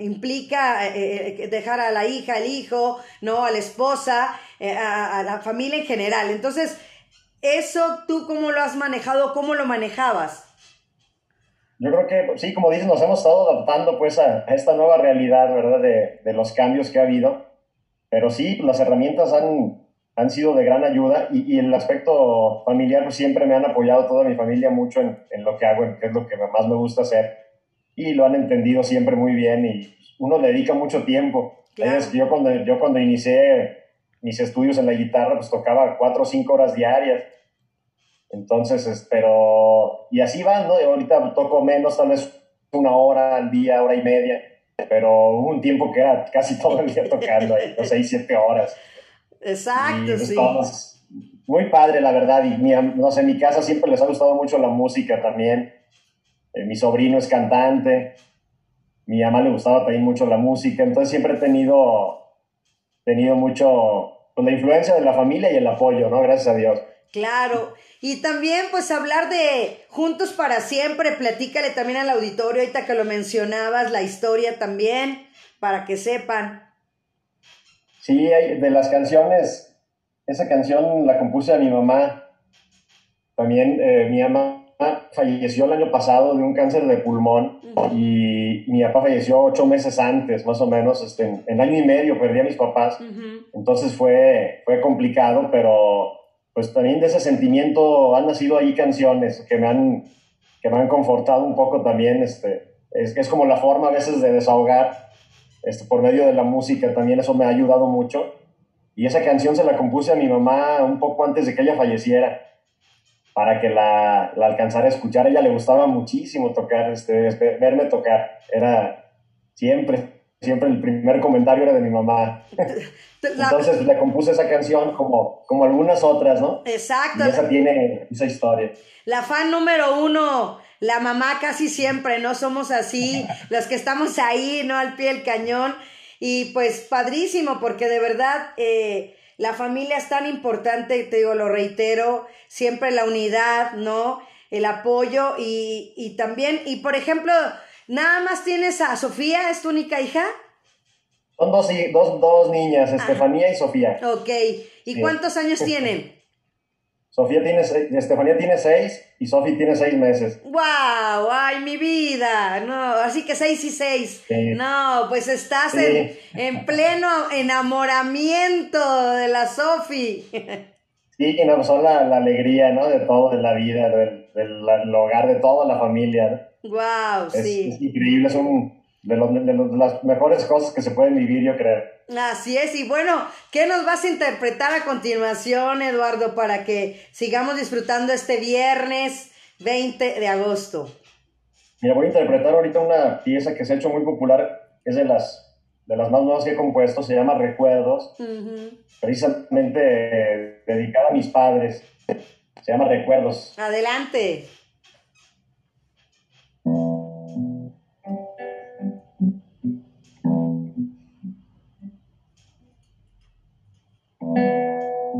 implica eh, eh, dejar a la hija, al hijo, ¿no? A la esposa, eh, a, la familia en general. Entonces, eso tú cómo lo has manejado, cómo lo manejabas. Yo creo que, sí, como dices, nos hemos estado adaptando pues a, esta nueva realidad, ¿verdad? De, de los cambios que ha habido. Pero sí, las herramientas han, han sido de gran ayuda y, y, el aspecto familiar pues siempre me han apoyado toda mi familia mucho en, en, lo que hago, en que es lo que más me gusta hacer y lo han entendido siempre muy bien y uno le dedica mucho tiempo. yo, cuando, yo cuando inicié mis estudios en la guitarra pues tocaba cuatro o cinco horas diarias. Entonces, pero, y así va, ¿no? ahorita toco menos, tal vez una hora al día, hora y media, pero hubo un tiempo que era casi todo el día tocando, ahí, seis, siete horas. Exacto, sí. muy padre, la verdad. Y mi, no sé, en mi casa siempre les ha gustado mucho la música también. Eh, mi sobrino es cantante. Mi mamá le gustaba también mucho la música. Entonces siempre he tenido, tenido mucho pues, la influencia de la familia y el apoyo, ¿no? Gracias a Dios. Claro. Y también, pues, hablar de Juntos para Siempre. Platícale también al auditorio, ahorita que lo mencionabas, la historia también, para que sepan. Sí, de las canciones, esa canción la compuse a mi mamá. También eh, mi mamá falleció el año pasado de un cáncer de pulmón y mi papá falleció ocho meses antes, más o menos, este, en, año y medio perdí a mis papás. Entonces fue, fue complicado, pero pues también de ese sentimiento han nacido ahí canciones que me han, que me han confortado un poco también. Este, es, es como la forma a veces de desahogar este, por medio de la música, también eso me ha ayudado mucho. Y esa canción se la compuse a mi mamá un poco antes de que ella falleciera, para que la, la alcanzara a escuchar. A ella le gustaba muchísimo tocar, este, este, verme tocar. Era siempre, siempre el primer comentario era de mi mamá. Entonces le compuse esa canción como, como algunas otras, ¿no? Exacto. Y esa tiene esa historia. La fan número uno la mamá casi siempre, ¿no? Somos así, los que estamos ahí, ¿no? Al pie del cañón. Y pues padrísimo, porque de verdad eh, la familia es tan importante, te digo, lo reitero, siempre la unidad, ¿no? El apoyo y, y también, y por ejemplo, nada más tienes a Sofía, ¿es tu única hija? Son dos, dos, dos niñas, Estefanía y Sofía. Ok, ¿y cuántos años tienen? Sofía tiene seis, Estefanía tiene seis y Sofía tiene seis meses. ¡Wow! ¡Ay, mi vida! No, así que seis y seis. No, pues estás en, en, pleno enamoramiento de la Sofi. Sí, no, son la, la, alegría, ¿no? De todo, de la vida, del, del, hogar, de toda la familia. ¡Wow! sí. Es increíble, es un de, de, las mejores cosas que se pueden vivir, yo creo. Así es, y bueno, ¿qué nos vas a interpretar a continuación, Eduardo, para que sigamos disfrutando este viernes 20 de agosto? Mira, voy a interpretar ahorita una pieza que se ha hecho muy popular, es de las, de las más nuevas que he compuesto, se llama Recuerdos, precisamente dedicada a mis padres, se llama Recuerdos. Adelante. Música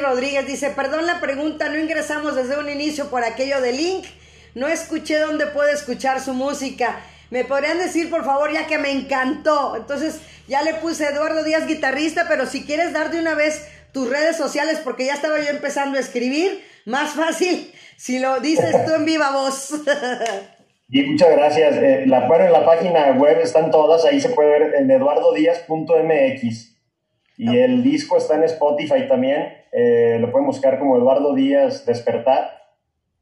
Rodríguez. Dice, perdón la pregunta, no ingresamos desde un inicio por aquello de Link. No escuché dónde puedo escuchar su música. ¿Me podrían decir, por favor, ya que me encantó? Entonces, ya le puse Eduardo Díaz, guitarrista, pero si quieres dar de una vez tus redes sociales, porque ya estaba yo empezando a escribir, más fácil si lo dices tú en viva voz. Y muchas gracias. Eh, la, bueno, en la página web están todas, ahí se puede ver en eduardodíaz.mx. Y el disco está en Spotify también, eh, lo pueden buscar como Eduardo Díaz Despertar.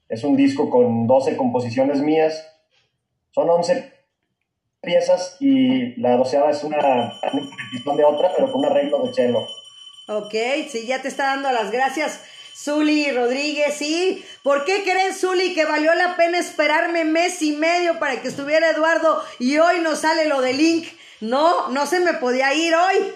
Es un disco con 12 composiciones mías. Son 11 piezas y la doceava es una, una de otra, pero con un arreglo de cello. Ok, sí, ya te está dando las gracias. Zuli Rodríguez, sí. ¿Por qué creen, Zuli, que valió la pena esperarme mes y medio para que estuviera Eduardo y hoy no sale lo de Link? No, no se me podía ir hoy.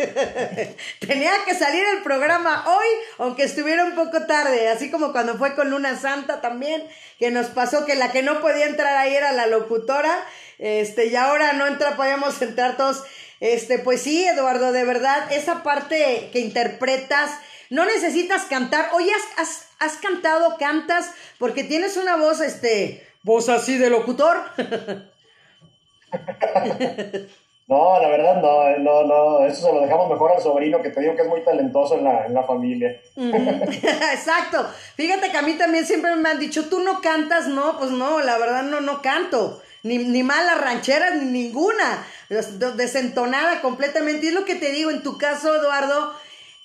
Tenía que salir el programa hoy, aunque estuviera un poco tarde, así como cuando fue con Luna Santa también, que nos pasó que la que no podía entrar ahí era la locutora, este, y ahora no entra, podíamos entrar todos. Este, pues sí, Eduardo, de verdad, esa parte que interpretas, no necesitas cantar. Oye, has, has, cantado, cantas, porque tienes una voz, este, voz así de locutor. No, la verdad no, no, no, eso se lo dejamos mejor al sobrino que te digo que es muy talentoso en la, en la familia. Exacto. Fíjate que a mí también siempre me han dicho, tú no cantas, no, pues no, la verdad no, no canto. Ni, ni malas rancheras, ni ninguna. Desentonada completamente. Y es lo que te digo, en tu caso, Eduardo,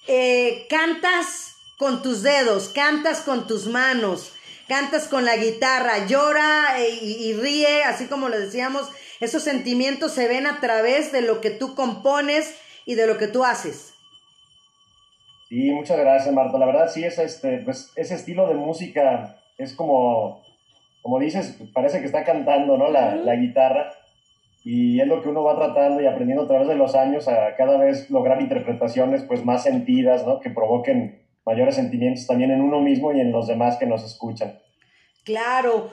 eh, cantas con tus dedos, cantas con tus manos, cantas con la guitarra, llora eh, y, ríe, así como lo decíamos, esos sentimientos se ven a través de lo que tú compones y de lo que tú haces. Sí, muchas gracias, Marta. La verdad, sí, es este, pues, ese estilo de música es como, como dices, parece que está cantando, ¿no? La, la guitarra y es lo que uno va tratando y aprendiendo a través de los años a cada vez lograr interpretaciones pues más sentidas, ¿no? Que provoquen mayores sentimientos también en uno mismo y en los demás que nos escuchan. Claro.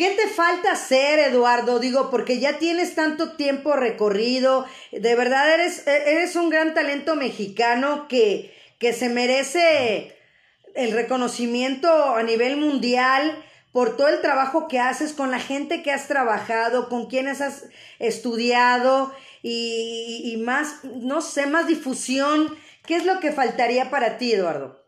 ¿Qué te falta hacer, Eduardo? Digo, porque ya tienes tanto tiempo recorrido, de verdad eres, eres un gran talento mexicano que, que se merece el reconocimiento a nivel mundial por todo el trabajo que haces, con la gente que has trabajado, con quienes has estudiado y, más, no sé, más difusión. ¿Qué es lo que faltaría para ti, Eduardo?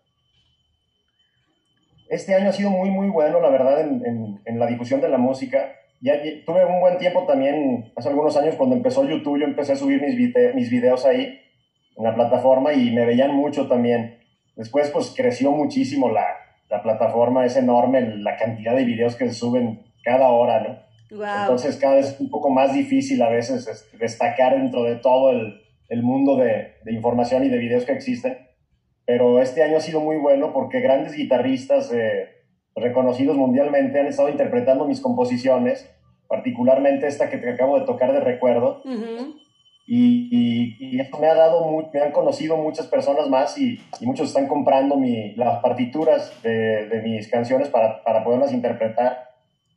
Este año ha sido muy, muy bueno, la verdad, en, la difusión de la música. Ya, tuve un buen tiempo también, hace algunos años, cuando empezó YouTube, yo empecé a subir mis, mis videos ahí, en la plataforma, y me veían mucho también. Después, pues, creció muchísimo la, la plataforma es enorme, la cantidad de videos que se suben cada hora, ¿no? Entonces cada vez es un poco más difícil a veces destacar dentro de todo el, el mundo de, de, información y de videos que existen. Pero este año ha sido muy bueno porque grandes guitarristas eh, reconocidos mundialmente han estado interpretando mis composiciones, particularmente esta que te acabo de tocar de recuerdo. Y, y, esto me ha dado, me han conocido muchas personas más y, y muchos están comprando mi, las partituras de, de mis canciones para, para, poderlas interpretar.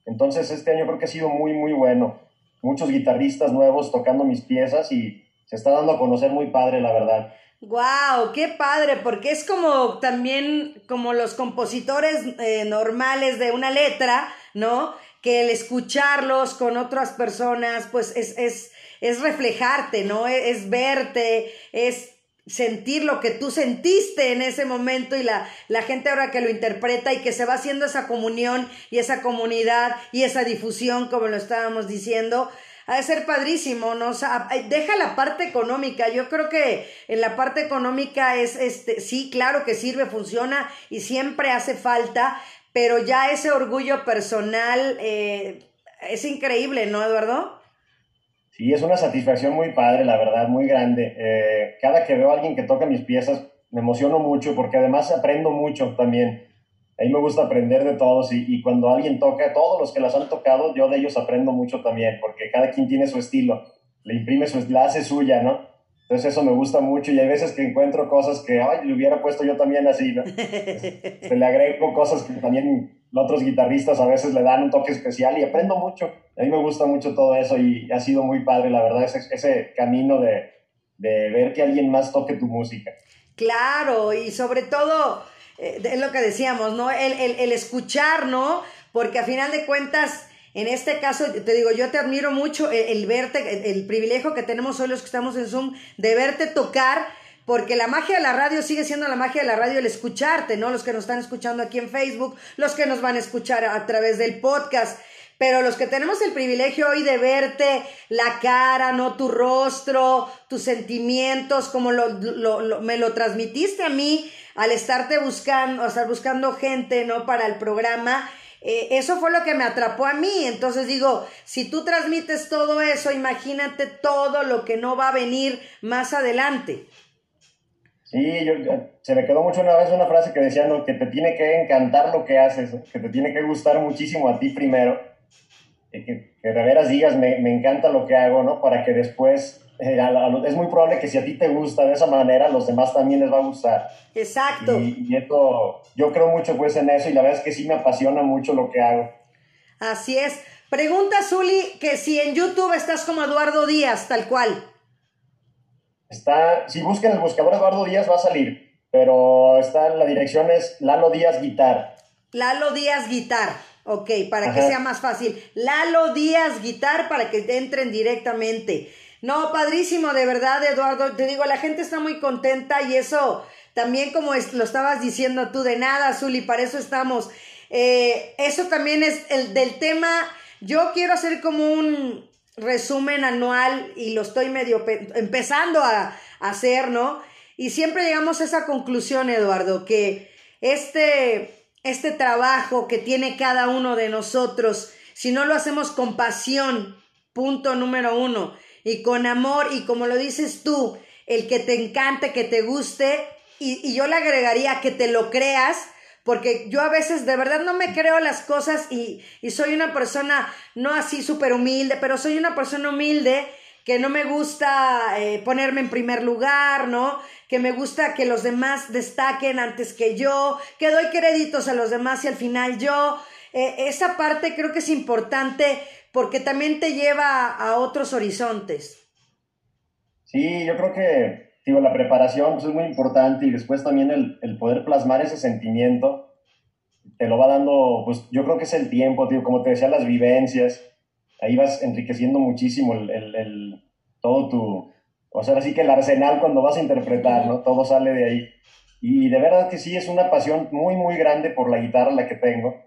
Entonces este año creo que ha sido muy, muy bueno. Muchos guitarristas nuevos tocando mis piezas y se está dando a conocer muy padre, la verdad. ¡Wow! ¡Qué padre! Porque es como también como los compositores eh, normales de una letra, ¿no? Que el escucharlos con otras personas, pues es, es es reflejarte, ¿no? E-, es, verte, es sentir lo que tú sentiste en ese momento y la, la gente ahora que lo interpreta y que se va haciendo esa comunión y esa comunidad y esa difusión, como lo estábamos diciendo, ha de ser padrísimo, ¿no? O deja la parte económica. Yo creo que en la parte económica es, este, sí, claro que sirve, funciona y siempre hace falta, pero ya ese orgullo personal eh, es increíble, ¿no, Eduardo? Sí, es una satisfacción muy padre, la verdad, muy grande. Eh, cada que veo a alguien que toca mis piezas, me emociono mucho porque además aprendo mucho también. A mí me gusta aprender de todos y, y, cuando alguien toca, todos los que las han tocado, yo de ellos aprendo mucho también, porque cada quien tiene su estilo, le imprime su, la hace suya, ¿no? Entonces eso me gusta mucho y hay veces que encuentro cosas que, ay, le hubiera puesto yo también así, ¿no? Se le agrego cosas que también otros guitarristas a veces le dan un toque especial y aprendo mucho. A mí me gusta mucho todo eso y ha sido muy padre, la verdad, ese, ese camino de, de ver que alguien más toque tu música. Claro, y sobre todo, eh, es lo que decíamos, ¿no? El, el, escuchar, ¿no? Porque a final de cuentas, en este caso, te digo, yo te admiro mucho el, verte, el, privilegio que tenemos hoy los que estamos en Zoom, de verte tocar, porque la magia de la radio sigue siendo la magia de la radio el escucharte, ¿no? Los que nos están escuchando aquí en Facebook, los que nos van a escuchar a través del podcast. Pero los que tenemos el privilegio hoy de verte la cara, ¿no? Tu rostro, tus sentimientos, como lo, me lo transmitiste a mí al estarte buscando, o estar buscando gente, ¿no? Para el programa. Eh, eso fue lo que me atrapó a mí. Entonces digo, si tú transmites todo eso, imagínate todo lo que no va a venir más adelante. Sí, yo, se me quedó mucho una vez una frase que decía, ¿no? Que te tiene que encantar lo que haces, que te tiene que gustar muchísimo a ti primero que, de veras digas, me, me, encanta lo que hago, ¿no? Para que después, eh, es muy probable que si a ti te gusta de esa manera, a los demás también les va a gustar. Exacto. Y, esto, yo creo mucho pues en eso y la verdad es que sí me apasiona mucho lo que hago. Así es. Pregunta Zuli que si en YouTube estás como Eduardo Díaz, tal cual. Está, si buscan el buscador Eduardo Díaz va a salir, pero está, la dirección es Lalo Díaz Guitar. Lalo Díaz Guitar. Ok, para que sea más fácil. Lalo Díaz Guitar para que entren directamente. No, padrísimo, de verdad, Eduardo. Te digo, la gente está muy contenta y eso también como lo estabas diciendo tú, de nada, Zuli, para eso estamos. Eh, eso también es el del tema. Yo quiero hacer como un resumen anual y lo estoy medio empezando a, a hacer, ¿no? Y siempre llegamos a esa conclusión, Eduardo, que este este trabajo que tiene cada uno de nosotros, si no lo hacemos con pasión, punto número uno, y con amor, y como lo dices tú, el que te encante, que te guste, y, yo le agregaría que te lo creas, porque yo a veces de verdad no me creo las cosas y, y soy una persona no así súper humilde, pero soy una persona humilde que no me gusta eh, ponerme en primer lugar, ¿no? Que me gusta que los demás destaquen antes que yo, que doy créditos a los demás y al final yo. Eh, esa parte creo que es importante porque también te lleva a otros horizontes. Sí, yo creo que digo, la preparación pues, es muy importante y después también el, poder plasmar ese sentimiento te lo va dando, pues yo creo que es el tiempo, tío, como te decía, las vivencias ahí vas enriqueciendo muchísimo el, todo tu, o sea, así que el arsenal cuando vas a interpretar, ¿no? Todo sale de ahí. Y de verdad que sí, es una pasión muy, muy grande por la guitarra la que tengo.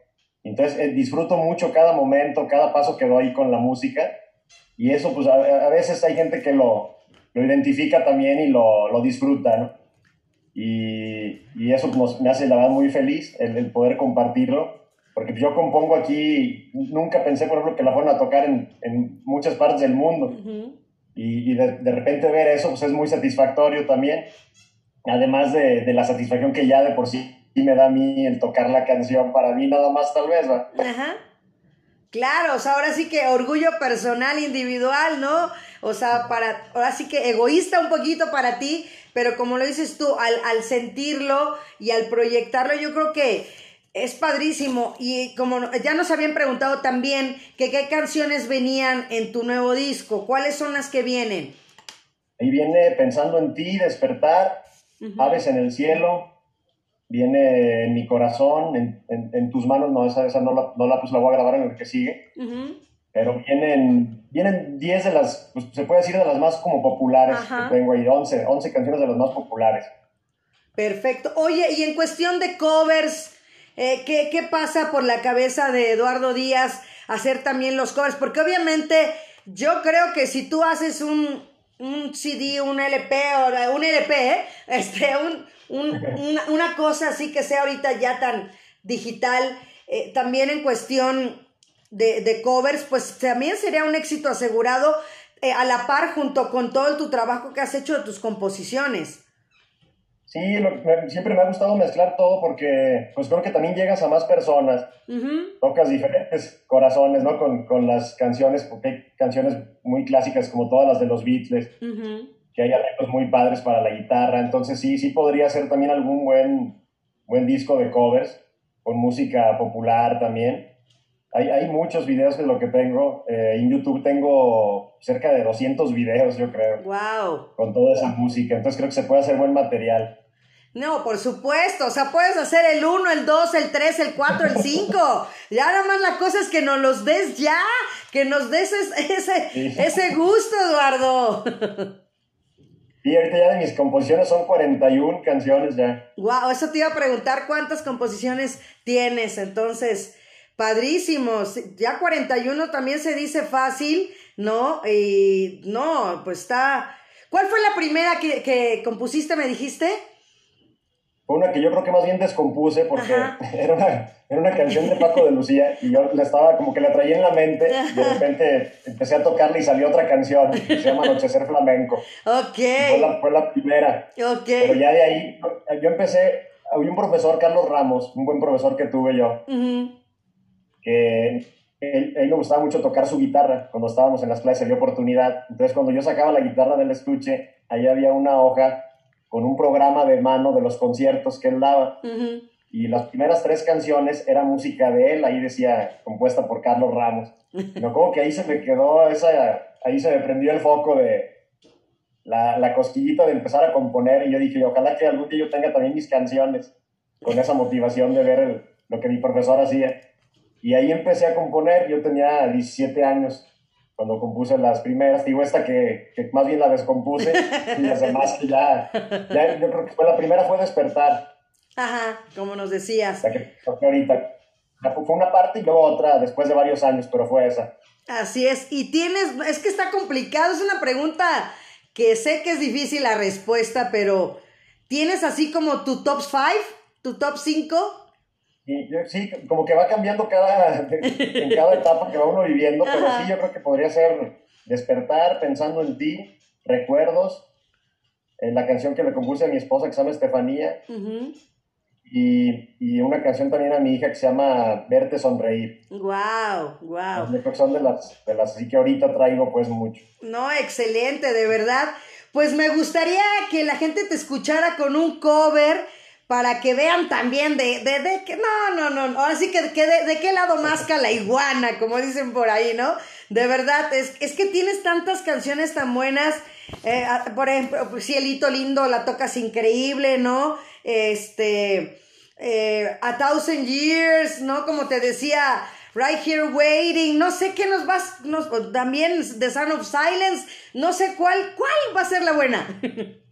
Entonces eh, disfruto mucho cada momento, cada paso que doy con la música. Y eso, pues a, veces hay gente que lo, lo identifica también y lo, lo disfruta, ¿no? Y, y eso pues, me hace la verdad muy feliz el, el poder compartirlo porque yo compongo aquí, nunca pensé, por ejemplo, que la fueran a tocar en, en muchas partes del mundo. Y, y de, de, repente ver eso, pues es muy satisfactorio también. Además de, de, la satisfacción que ya de por sí me da a mí el tocar la canción, para mí nada más tal vez, ¿va? Ajá. Claro, o sea, ahora sí que orgullo personal, individual, ¿no? O sea, para, ahora sí que egoísta un poquito para ti, pero como lo dices tú, al, al sentirlo y al proyectarlo, yo creo que es padrísimo. Y como ya nos habían preguntado también que qué canciones venían en tu nuevo disco, ¿cuáles son las que vienen? Ahí viene Pensando en ti, Despertar, Aves en el cielo, viene En mi corazón, en, tus manos, no, esa, esa no, la, no la, pues la voy a grabar en el que sigue. Pero vienen, vienen 10 de las, pues se puede decir de las más como populares que tengo ahí, 11, 11 canciones de las más populares. Perfecto. Oye, y en cuestión de covers, eh, ¿qué, pasa por la cabeza de Eduardo Díaz hacer también los covers? Porque obviamente yo creo que si tú haces un, CD, un LP, o un LP, este, una, cosa así que sea ahorita ya tan digital, eh, también en cuestión de, covers, pues también sería un éxito asegurado eh, a la par junto con todo tu trabajo que has hecho de tus composiciones. Sí, siempre me ha gustado mezclar todo porque pues creo que también llegas a más personas, tocas diferentes corazones, ¿no? Con, con, las canciones, porque hay canciones muy clásicas como todas las de los Beatles, que hay arreglos muy padres para la guitarra, entonces sí, sí podría ser también algún buen, buen disco de covers, con música popular también. hay, hay muchos videos de lo que tengo. Eh, en YouTube tengo cerca de 200 videos, yo creo. ¡Wow! Con toda esa música. Entonces creo que se puede hacer buen material. No, por supuesto, o sea, puedes hacer el 1, el 2, el 3, el 4, el 5. Y ahora más la cosa es que nos los des ya, que nos des ese, ese gusto, Eduardo. Y ahorita ya de mis composiciones son 41 canciones ya. Wow, eso te iba a preguntar cuántas composiciones tienes. Entonces, padrísimos. Ya 41 también se dice fácil, ¿no? Y no, pues está. ¿Cuál fue la primera que, que compusiste, me dijiste? Fue una que yo creo que más bien descompuse porque era una, era una, canción de Paco de Lucía y yo la estaba como que la traía en la mente y de repente empecé a tocarla y salió otra canción que se llama Anochecer Flamenco. Ok. Fue la, fue la, primera. Ok. Pero ya de ahí, yo empecé, había un profesor, Carlos Ramos, un buen profesor que tuve yo, que él, él, le gustaba mucho tocar su guitarra cuando estábamos en las clases, dio oportunidad. Entonces cuando yo sacaba la guitarra del estuche, ahí había una hoja con un programa de mano de los conciertos que él daba. Y las primeras tres canciones era música de él, ahí decía, compuesta por Carlos Ramos. No, como que ahí se me quedó esa, ahí se me prendió el foco de la, la cosquillita de empezar a componer y yo dije, ojalá que algún día yo tenga también mis canciones, con esa motivación de ver el, lo que mi profesor hacía. Y ahí empecé a componer, yo tenía 17 años cuando compuse las primeras, digo esta que, que más bien la descompuse y las demás que ya, ya, yo creo que fue la primera fue Despertar. Ajá, como nos decías. La que toqué ahorita. Fue una parte y luego otra después de varios años, pero fue esa. Así es, y tienes, es que está complicado, es una pregunta que sé que es difícil la respuesta, pero ¿tienes así como tu top 5, tu top 5? Y yo, sí, como que va cambiando cada, en cada etapa que va uno viviendo, pero sí, yo creo que podría ser despertar pensando en ti, recuerdos, en la canción que le compuse a mi esposa que se llama Estefanía, y, y, una canción también a mi hija que se llama Verte Sonreír. ¡Wow! ¡Wow! Yo creo que son de las, de las así que ahorita traigo pues mucho. No, excelente, de verdad. Pues me gustaría que la gente te escuchara con un cover para que vean también de, de, de que, no, no, no, ahora sí que, de, de, qué lado masca la iguana, como dicen por ahí, ¿no? De verdad, es, es que tienes tantas canciones tan buenas, eh, por ejemplo, pues, Cielito Lindo la tocas increíble, ¿no? Este, eh, A Thousand Years, ¿no? Como te decía, Right Here Waiting, no sé qué nos vas, nos, también The Sound of Silence, no sé cuál, cuál va a ser la buena.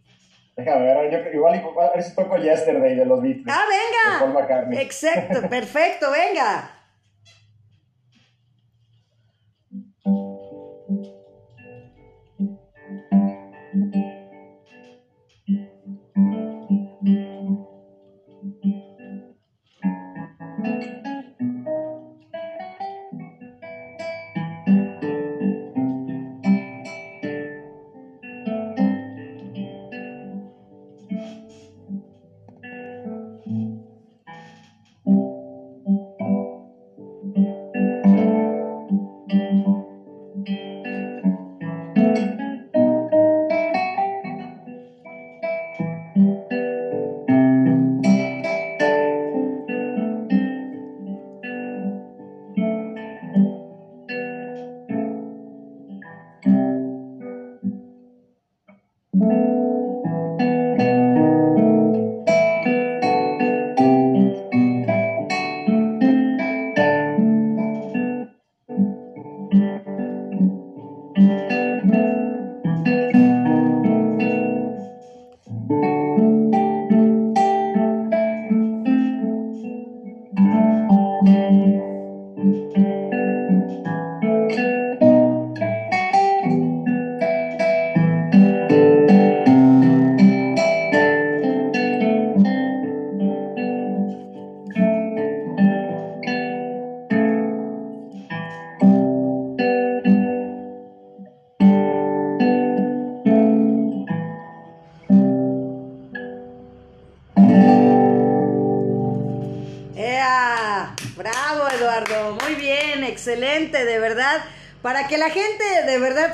Déjame ver, yo igual a ver si toco Yesterday de los Beatles. Ah, venga. Exacto, perfecto, venga.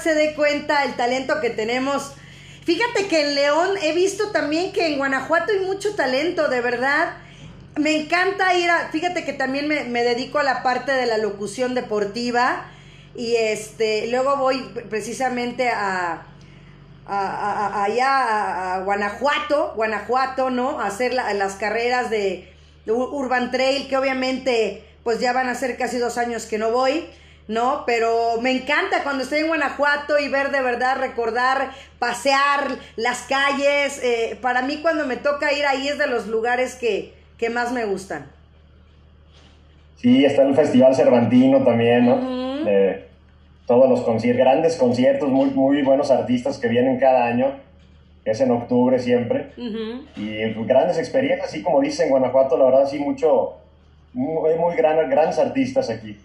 Se dé cuenta el talento que tenemos. Fíjate que en León he visto también que en Guanajuato hay mucho talento, de verdad. me encanta ir a, fíjate que también me, dedico a la parte de la locución deportiva y este, luego voy precisamente a, a, allá a, Guanajuato, Guanajuato, ¿no? A hacer las carreras de, Urban Trail, que obviamente pues ya van a ser casi dos años que no voy. ¿No? Pero me encanta cuando estoy en Guanajuato y ver de verdad, recordar, pasear las calles. Eh, para mí cuando me toca ir ahí es de los lugares que, que más me gustan. Sí, está el Festival Cervantino también, ¿no? todos los conciertos, grandes conciertos, muy, muy buenos artistas que vienen cada año, que es en octubre siempre. Y grandes experiencias, así como dicen Guanajuato, la verdad, sí, mucho, muy, muy gran, grandes artistas aquí.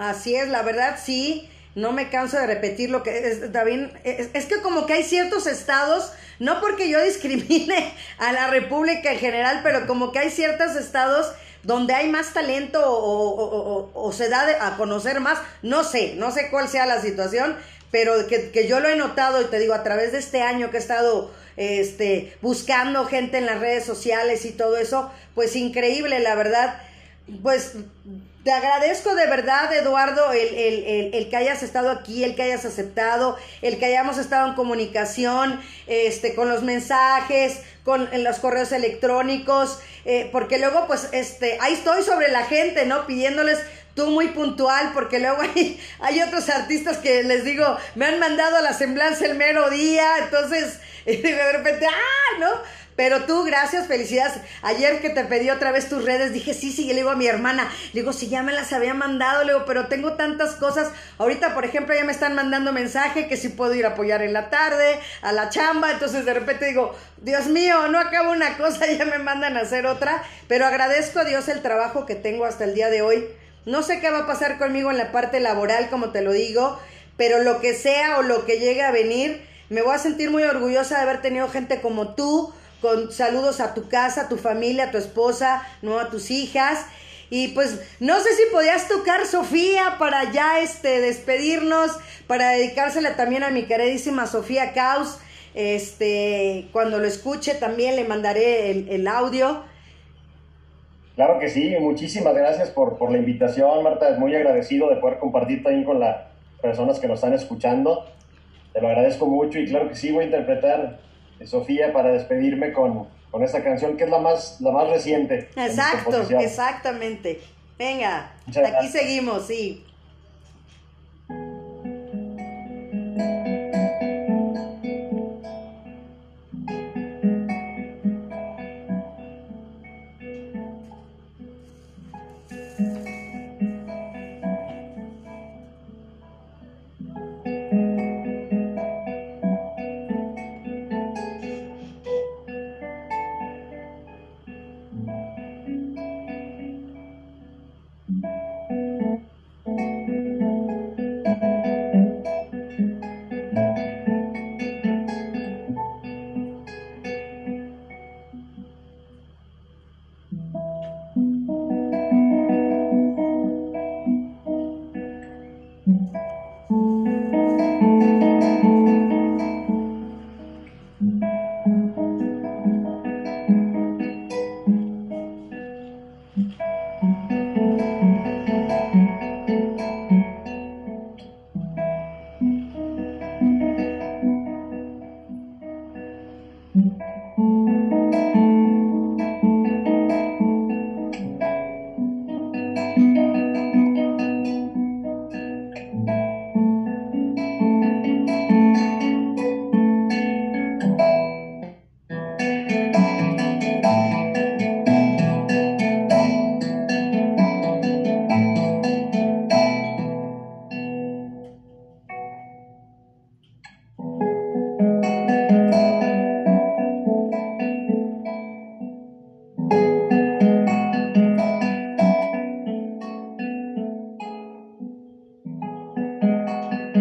Así es, la verdad, sí. No me canso de repetir lo que es, también, es, que como que hay ciertos estados, no porque yo discrimine a la República en general, pero como que hay ciertos estados donde hay más talento o, se da a conocer más, no sé, no sé cuál sea la situación, pero que, que, yo lo he notado y te digo, a través de este año que he estado este, buscando gente en las redes sociales y todo eso, pues increíble, la verdad, pues te agradezco de verdad, Eduardo, el, el, el, que hayas estado aquí, el que hayas aceptado, el que hayamos estado en comunicación, este, con los mensajes, con los correos electrónicos, eh, porque luego, pues, este, ahí estoy sobre la gente, ¿no? Pidiéndoles tú muy puntual, porque luego hay, hay otros artistas que les digo, me han mandado la semblanza el mero día, entonces, de repente, ¡ah! ¿no? Pero tú, gracias, felicidades. Ayer que te pedí otra vez tus redes, dije, sí, sí, le digo a mi hermana, le digo, si ya me las había mandado, le digo, pero tengo tantas cosas. Ahorita, por ejemplo, ya me están mandando mensaje que si puedo ir a apoyar en la tarde, a la chamba. Entonces, de repente digo, Dios mío, no acabo una cosa, ya me mandan a hacer otra. Pero agradezco a Dios el trabajo que tengo hasta el día de hoy. No sé qué va a pasar conmigo en la parte laboral, como te lo digo, pero lo que sea o lo que llegue a venir, me voy a sentir muy orgullosa de haber tenido gente como tú, con saludos a tu casa, a tu familia, a tu esposa, no a tus hijas. Y pues no sé si podías tocar Sofía para ya este despedirnos, para dedicársela también a mi queridísima Sofía Caus. Este, cuando lo escuche también le mandaré el, audio. Claro que sí, muchísimas gracias por, por la invitación, Marta. Muy agradecido de poder compartir también con las personas que nos están escuchando. Te lo agradezco mucho y claro que sí, voy a interpretar Sofía para despedirme con, con esta canción que es la más, la más reciente. Exacto, exactamente. Venga, aquí seguimos, sí.